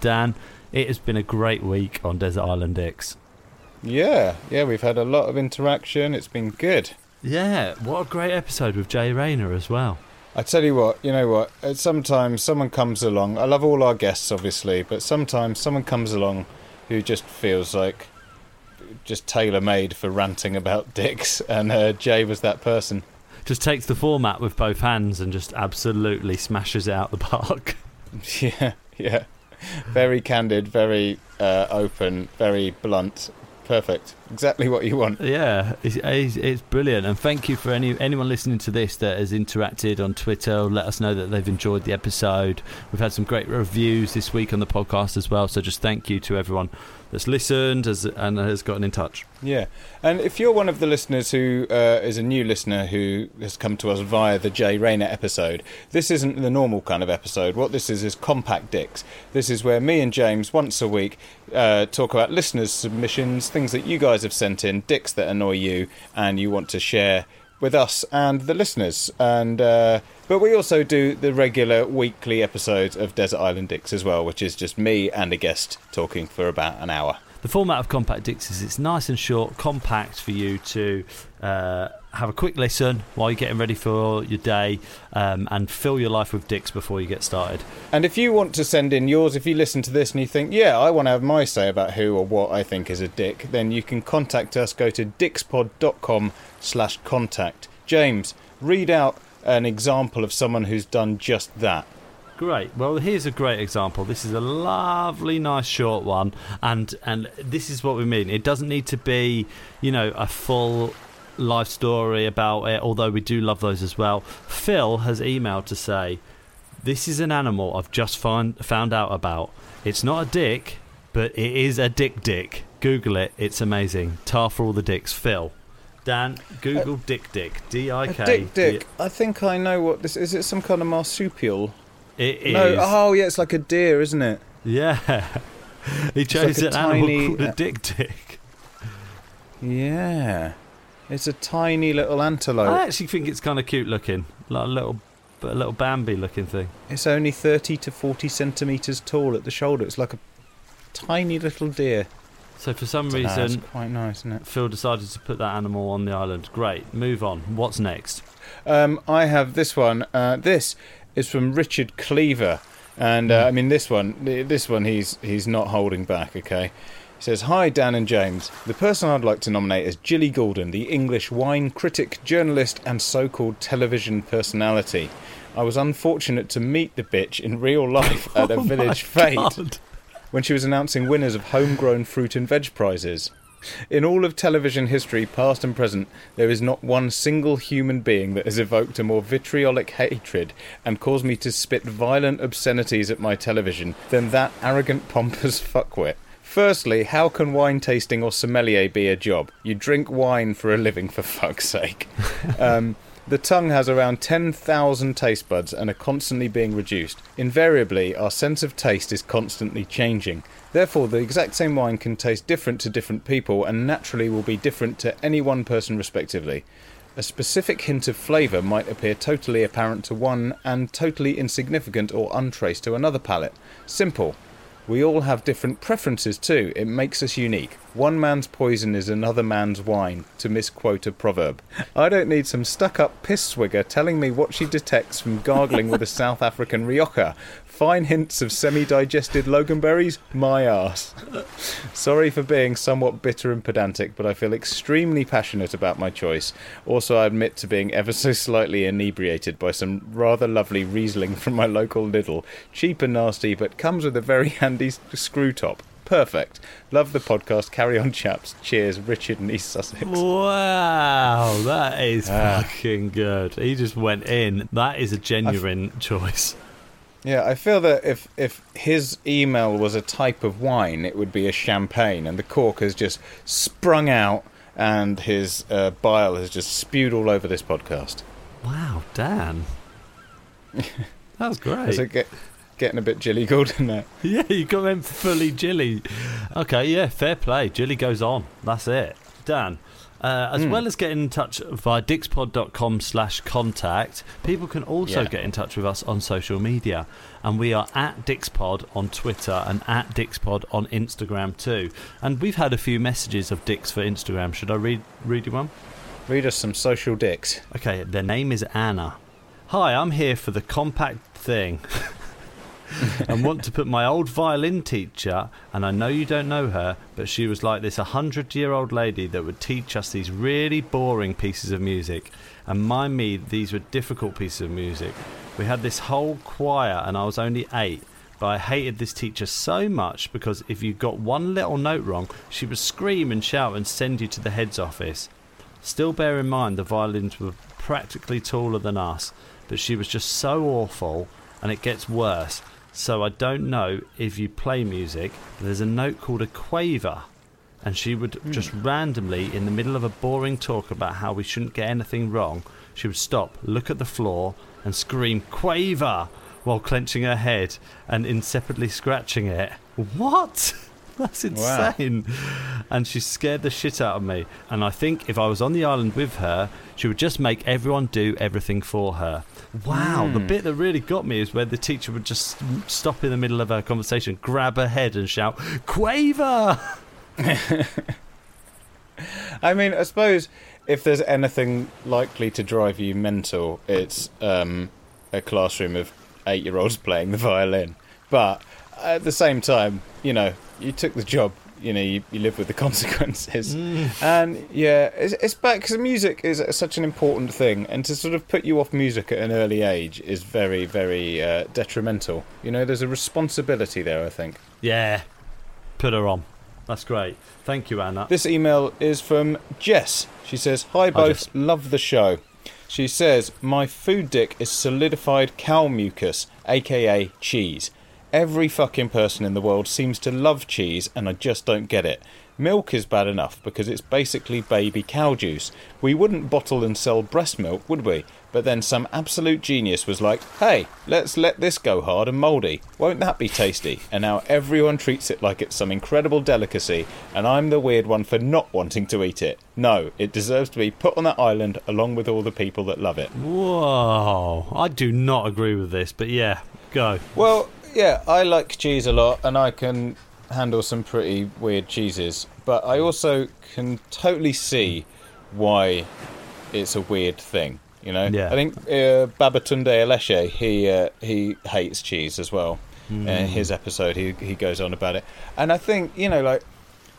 Dan, it has been a great week on Desert Island Dicks. Yeah, yeah, we've had a lot of interaction. It's been good. Yeah, what a great episode with Jay Rayner as well. I tell you what, you know what? uh, Sometimes someone comes along. I love all our guests, obviously, but sometimes someone comes along who just feels like just tailor made for ranting about dicks, and uh, Jay was that person. Just takes the format with both hands and just absolutely smashes it out the park. yeah, yeah. Very candid, very uh, open, very blunt. Perfect. Exactly what you want. Yeah, it's, it's, it's brilliant, and thank you for any anyone listening to this that has interacted on Twitter. Let us know that they've enjoyed the episode. We've had some great reviews this week on the podcast as well. So just thank you to everyone that's listened has, and has gotten in touch. Yeah, and if you're one of the listeners who uh, is a new listener who has come to us via the Jay Rayner episode, this isn't the normal kind of episode. What this is is Compact Dicks. This is where me and James once a week uh, talk about listeners' submissions, things that you guys have sent in, dicks that annoy you, and you want to share with us and the listeners. And uh, but we also do the regular weekly episodes of Desert Island Dicks as well, which is just me and a guest talking for about an hour. The format of Compact Dicks is it's nice and short, compact for you to uh, have a quick listen while you're getting ready for your day um, and fill your life with dicks before you get started. And if you want to send in yours, if you listen to this and you think, yeah, I want to have my say about who or what I think is a dick, then you can contact us. Go to dickspod.com slash contact. James, read out an example of someone who's done just that. Great. Well, here's a great example. This is a lovely, nice short one, and and this is what we mean. It doesn't need to be, you know, a full life story about it. Although we do love those as well. Phil has emailed to say, "This is an animal I've just find, found out about. It's not a dick, but it is a dick dick. Google it. It's amazing. Tar for all the dicks." Phil. Dan, Google uh, Dick Dick. D I K. dick dick. I think I know what this is. It some kind of marsupial? It is. No. Oh, yeah, it's like a deer, isn't it? Yeah. he chose like an a animal called a uh, dick dick. Yeah. It's a tiny little antelope. I actually think it's kind of cute looking, like a little, but a little Bambi looking thing. It's only 30 to 40 centimetres tall at the shoulder. It's like a tiny little deer. So for some reason, quite nice, isn't it? Phil decided to put that animal on the island. Great. Move on. What's next? Um, I have this one. Uh, this is from Richard Cleaver, and uh, I mean this one. This one, he's he's not holding back. Okay, he says, "Hi Dan and James. The person I'd like to nominate is Jilly Goolden, the English wine critic, journalist, and so-called television personality. I was unfortunate to meet the bitch in real life at a Oh village fete." When she was announcing winners of homegrown fruit and veg prizes. In all of television history, past and present, there is not one single human being that has evoked a more vitriolic hatred and caused me to spit violent obscenities at my television than that arrogant, pompous fuckwit. Firstly, how can wine tasting or sommelier be a job? You drink wine for a living, for fuck's sake. Um, the tongue has around 10,000 taste buds and are constantly being reduced. Invariably, our sense of taste is constantly changing. Therefore, the exact same wine can taste different to different people and naturally will be different to any one person respectively. A specific hint of flavour might appear totally apparent to one and totally insignificant or untraced to another palate. Simple. We all have different preferences too. It makes us unique. One man's poison is another man's wine, to misquote a proverb. I don't need some stuck up piss swigger telling me what she detects from gargling with a South African Rioja. Fine hints of semi digested Loganberries? My arse. Sorry for being somewhat bitter and pedantic, but I feel extremely passionate about my choice. Also, I admit to being ever so slightly inebriated by some rather lovely Riesling from my local Lidl. Cheap and nasty, but comes with a very handy s- screw top. Perfect. Love the podcast. Carry on, chaps. Cheers, Richard and East Sussex. Wow, that is Ah. fucking good. He just went in. That is a genuine choice. Yeah, I feel that if if his email was a type of wine, it would be a champagne, and the cork has just sprung out, and his uh, bile has just spewed all over this podcast. Wow, Dan. That was great. Is it get, getting a bit Jilly Goolden there? Yeah, you got him fully Jilly. Okay, yeah, fair play. Jilly goes on. That's it. Dan, uh, as well as getting in touch via dickspod.com slash contact, people can also Yeah. get in touch with us on social media. And we are at Dickspod on Twitter and at Dickspod on Instagram too. And we've had a few messages of Dix for Instagram. Should I read, read you one? Read us some social dicks. Okay, their name is Anna. Hi, I'm here for the compact thing. and want to put my old violin teacher, and I know you don't know her, but she was like this a hundred year old lady that would teach us these really boring pieces of music. And mind me, these were difficult pieces of music. We had this whole choir, and I was only eight. But I hated this teacher so much because if you got one little note wrong, she would scream and shout and send you to the head's office. Still bear in mind the violins were practically taller than us, but she was just so awful, and it gets worse. So I don't know if you play music, but there's a note called a quaver, and she would hmm. just randomly, in the middle of a boring talk about how we shouldn't get anything wrong, she would stop, look at the floor, and scream quaver while clenching her head and inseparably scratching it. What? That's Wow. insane. And she scared the shit out of me. And I think if I was on the island with her, she would just make everyone do everything for her. Wow, the bit that really got me is where the teacher would just stop in the middle of her conversation, grab her head, and shout, Quaver! I mean, I suppose if there's anything likely to drive you mental, it's um, a classroom of eight year olds playing the violin. But at the same time, you know, you took the job, you know, you, you live with the consequences. And yeah, it's, it's back because music is such an important thing. And to sort of put you off music at an early age is very, very uh, detrimental. You know, there's a responsibility there, I think. Yeah, put her on. That's great. Thank you, Anna. This email is from Jess. She says, Hi both, love the show. She says, My food dick is solidified cow mucus, aka cheese. Every fucking person in the world seems to love cheese, and I just don't get it. Milk is bad enough because it's basically baby cow juice. We wouldn't bottle and sell breast milk, would we? But then some absolute genius was like, hey, let's let this go hard and mouldy. Won't that be tasty? And now everyone treats it like it's some incredible delicacy, and I'm the weird one for not wanting to eat it. No, it deserves to be put on that island along with all the people that love it. Whoa, I do not agree with this, but yeah, go. Well, yeah, I like cheese a lot, and I can handle some pretty weird cheeses. But I also can totally see why it's a weird thing. You know, Yeah. I think uh, Babatunde Aleshe he uh, he hates cheese as well. In his episode, he he goes on about it, and I think you know, like,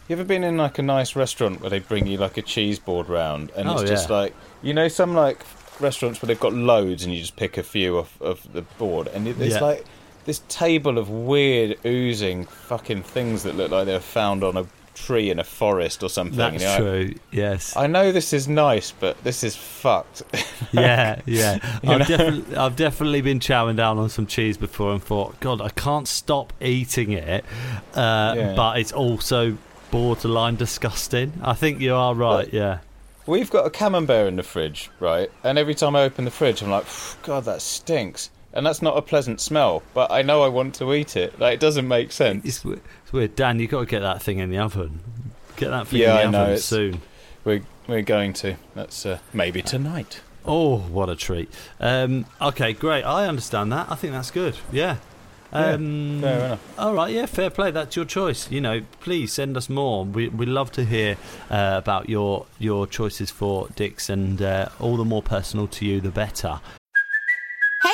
you ever been in like a nice restaurant where they bring you like a cheese board round, and Oh, it's just like you know, some like restaurants where they've got loads, and you just pick a few off of the board, and it, it's Yeah. like this table of weird oozing fucking things that look like they're found on a tree in a forest or something. That's you know? true. Yes. I know this is nice, but this is fucked. yeah, yeah. I've, definitely, I've definitely been chowing down on some cheese before and thought, God, I can't stop eating it. Uh, Yeah. But it's also borderline disgusting. I think you are right. Yeah. We've got a camembert in the fridge, right? And every time I open the fridge, I'm like, God, that stinks. And that's not a pleasant smell, but I know I want to eat it. Like, it doesn't make sense. It's, we- it's weird, Dan. You have got to get that thing in the oven. Get that thing Yeah, in the know, oven it's- soon. We're we're going to. That's uh, maybe tonight. Oh, what a treat. Um, okay, great. I understand that. I think that's good. Yeah. Um, fair enough. All right, yeah, fair play. That's your choice. You know, please send us more. We we love to hear uh, about your your choices for Dicks, and uh, all the more personal to you, the better.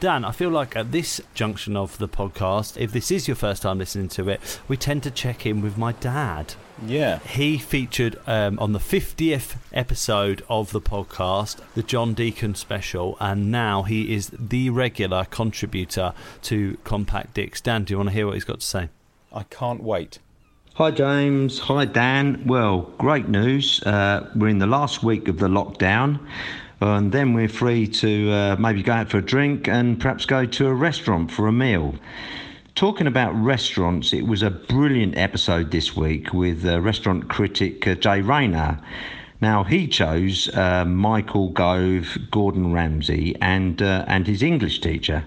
Dan, I feel like at this junction of the podcast, if this is your first time listening to it, we tend to check in with my dad. Yeah. He featured um, on the 50th episode of the podcast, the John Deacon special, and now he is the regular contributor to Compact Dicks. Dan, do you want to hear what he's got to say? I can't wait. Hi, James. Hi, Dan. Well, great news. Uh, we're in the last week of the lockdown, and then we're free to uh, maybe go out for a drink and perhaps go to a restaurant for a meal. Talking about restaurants, it was a brilliant episode this week with uh, restaurant critic uh, Jay Rayner. Now he chose uh, Michael Gove, Gordon Ramsay, and uh, and his English teacher.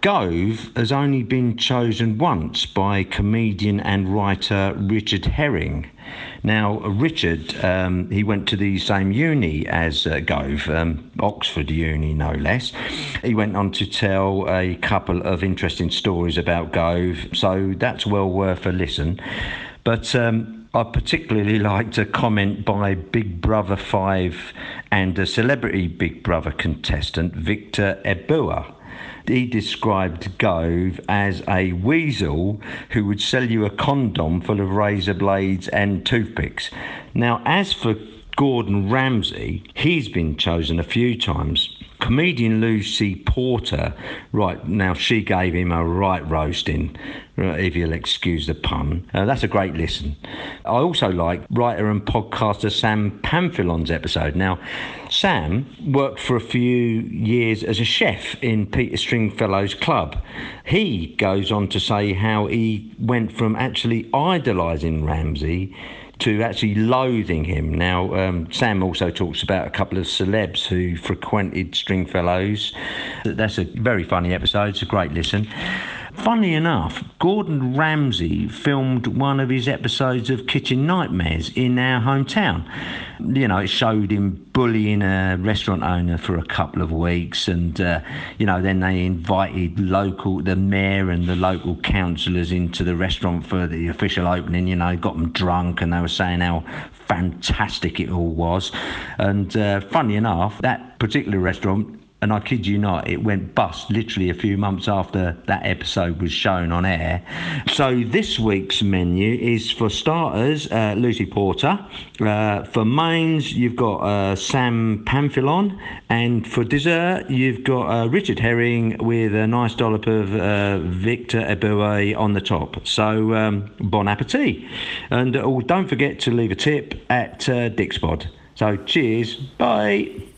Gove has only been chosen once by comedian and writer Richard Herring. Now, Richard, um, he went to the same uni as uh, Gove, um, Oxford Uni, no less. He went on to tell a couple of interesting stories about Gove, so that's well worth a listen. But um, I particularly liked a comment by Big Brother 5 and a celebrity Big Brother contestant, Victor Ebuwa he described Gove as a weasel who would sell you a condom full of razor blades and toothpicks. Now, as for Gordon Ramsay, he's been chosen a few times. Comedian Lucy Porter, right now, she gave him a right roasting, if you'll excuse the pun. Uh, that's a great listen. I also like writer and podcaster Sam Pamphilon's episode. Now, Sam worked for a few years as a chef in Peter Stringfellow's club. He goes on to say how he went from actually idolising Ramsay to actually loathing him. Now, um, Sam also talks about a couple of celebs who frequented Stringfellows. That's a very funny episode. It's a great listen. Funnily enough, Gordon Ramsay filmed one of his episodes of Kitchen Nightmares in our hometown. You know, it showed him bullying a restaurant owner for a couple of weeks, and uh, you know, then they invited local, the mayor and the local councillors into the restaurant for the official opening. You know, got them drunk, and they were saying how fantastic it all was. And uh, funny enough, that particular restaurant and I kid you not, it went bust literally a few months after that episode was shown on air. So this week's menu is for starters, uh, Lucy Porter. Uh, for mains, you've got uh, Sam Pamphilon, and for dessert, you've got uh, Richard Herring with a nice dollop of uh, Victor Ebuwa on the top. So um, bon appetit, and oh, don't forget to leave a tip at uh, Dickspod. So cheers, bye.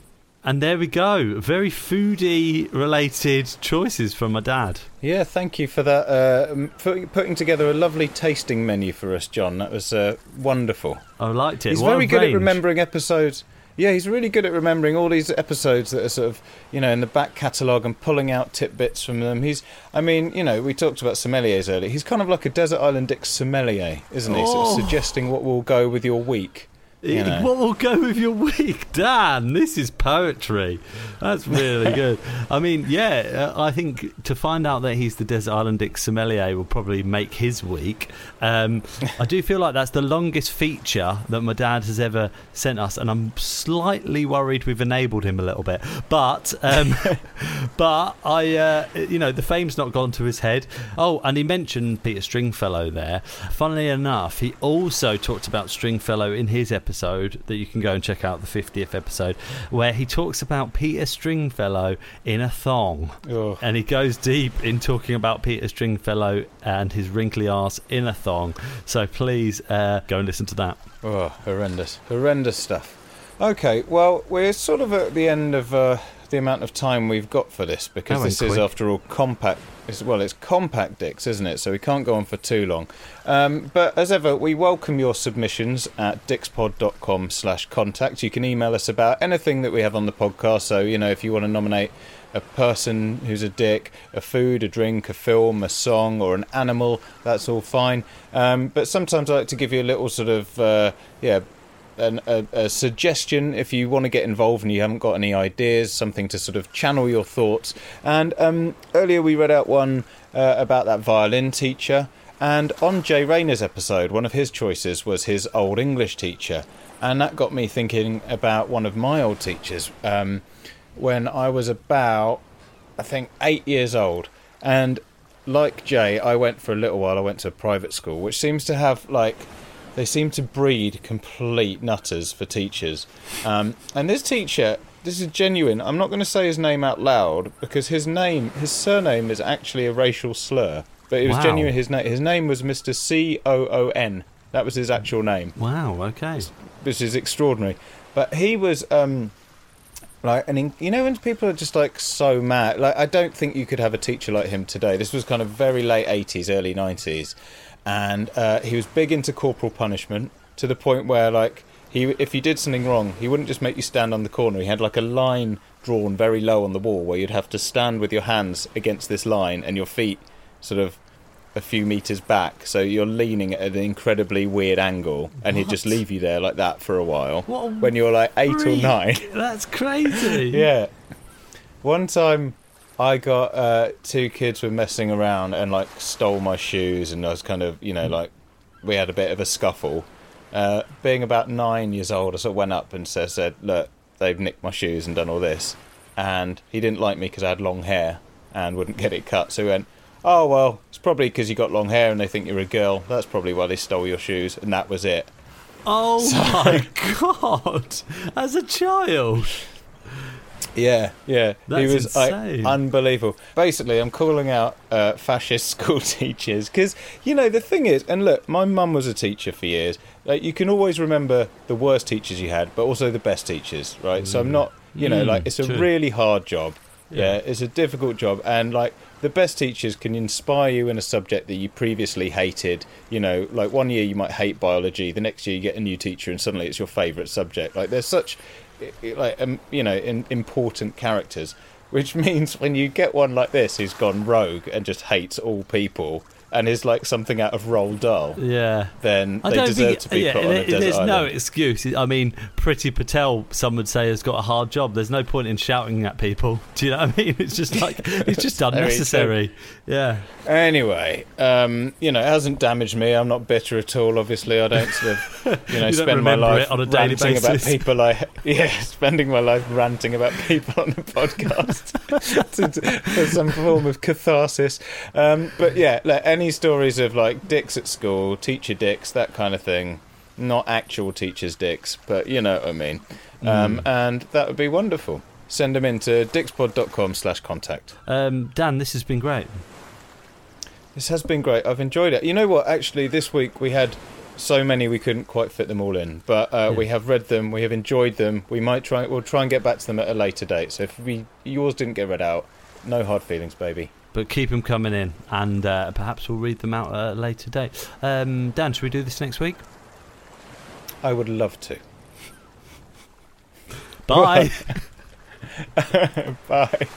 And there we go. Very foodie related choices from my dad. Yeah, thank you for that. Uh, for putting together a lovely tasting menu for us, John. That was uh, wonderful. I liked it. He's What very good range. at remembering episodes. Yeah, he's really good at remembering all these episodes that are sort of, you know, in the back catalogue and pulling out tidbits from them. He's, I mean, you know, we talked about sommeliers earlier. He's kind of like a desert island Dick sommelier, isn't he? Sort Oh. of suggesting what will go with your week. You know. What will go with your week, Dan? This is poetry. That's really good. I mean, yeah, uh, I think to find out that he's the Desert Island Dick sommelier will probably make his week. Um, I do feel like that's the longest feature that my dad has ever sent us, and I'm slightly worried we've enabled him a little bit. But, um, but I, uh, you know, the fame's not gone to his head. Oh, and he mentioned Peter Stringfellow there. Funnily enough, he also talked about Stringfellow in his episode that you can go and check out the 50th episode, where he talks about Peter Stringfellow in a thong. Ugh. And he goes deep in talking about Peter Stringfellow and his wrinkly ass in a thong. So please uh, go and listen to that. Oh, horrendous. Horrendous stuff. Okay, well, we're sort of at the end of uh, the amount of time we've got for this because this is, after all, compact. It's, well, it's compact dicks, isn't it? So we can't go on for too long. Um, but as ever, we welcome your submissions at dickspod.com slash contact. You can email us about anything that we have on the podcast. So, you know, if you want to nominate a person who's a dick, a food, a drink, a film, a song, or an animal, that's all fine. Um, but sometimes I like to give you a little sort of, uh, yeah, an, a, a suggestion if you want to get involved and you haven't got any ideas, something to sort of channel your thoughts. And um, earlier we read out one uh, about that violin teacher. And on Jay Rayner's episode, one of his choices was his old English teacher. And that got me thinking about one of my old teachers um, when I was about, I think, eight years old. And like Jay, I went for a little while, I went to a private school, which seems to have like they seem to breed complete nutters for teachers. Um, and this teacher, this is genuine. I'm not going to say his name out loud because his name, his surname, is actually a racial slur. But it was Wow. genuine. His name, his name was Mr. C O O N. That was his actual name Wow, okay. This is extraordinary. But he was um, like, and you know, when people are just like so mad. Like, I don't think you could have a teacher like him today. This was kind of very late eighties, early nineties, and uh, he was big into corporal punishment to the point where, like, he if you did something wrong, he wouldn't just make you stand on the corner. He had like a line drawn very low on the wall where you'd have to stand with your hands against this line and your feet sort of a few meters back, so you're leaning at an incredibly weird angle, and he'd just leave you there like that for a while. What a when you're like eight or nine. That's crazy. yeah. One time, I got uh, two kids were messing around and like stole my shoes, and I was kind of, you know, like we had a bit of a scuffle. Uh, being about nine years old, I sort of went up and said, said, "Look, they've nicked my shoes and done all this," and he didn't like me because I had long hair and wouldn't get it cut. So he went, "Oh well, it's probably because you got long hair and they think you're a girl. That's probably why they stole your shoes." And that was it. Oh my god! As a child. Yeah, yeah. he That's was like, unbelievable. Basically, I'm calling out uh, fascist school teachers because you know the thing is, and look, my mum was a teacher for years. Like you can always remember the worst teachers you had, but also the best teachers, right? So I'm not, you know, Mm, like it's a true. really hard job. Yeah. yeah, it's a difficult job, and like the best teachers can inspire you in a subject that you previously hated. You know, like one year you might hate biology, the next year you get a new teacher, and suddenly it's your favourite subject. Like there's such, like um, you know, in, important characters, which means when you get one like this who's gone rogue and just hates all people and is like something out of Roald Dahl, Yeah. then I they deserve think to be yeah, put on a desert there's no excuse. I mean, Priti Patel, some would say, has got a hard job. There's no point in shouting at people. Do you know what I mean? It's just like it's just unnecessary. Yeah. Anyway, um, you know, it hasn't damaged me. I'm not bitter at all. Obviously, I don't sort of, you know, You spend my life on a daily ranting about basis. people. I yeah, spending my life ranting about people on the podcast for some form of catharsis. Um, but yeah, like any stories of like dicks at school, teacher dicks, that kind of thing. Not actual teachers' dicks, but you know what I mean. Um, Mm. And that would be wonderful. Send them in to dickspod.com slash contact. Um, Dan, this has been great. This has been great. I've enjoyed it. You know what? Actually, this week we had so many we couldn't quite fit them all in, but uh, we have read them. We have enjoyed them. We might try. We'll try and get back to them at a later date. So if we yours didn't get read out, no hard feelings, baby. But keep them coming in, and uh, perhaps we'll read them out at a later date. Um, Dan, should we do this next week? I would love to. Bye. Bye.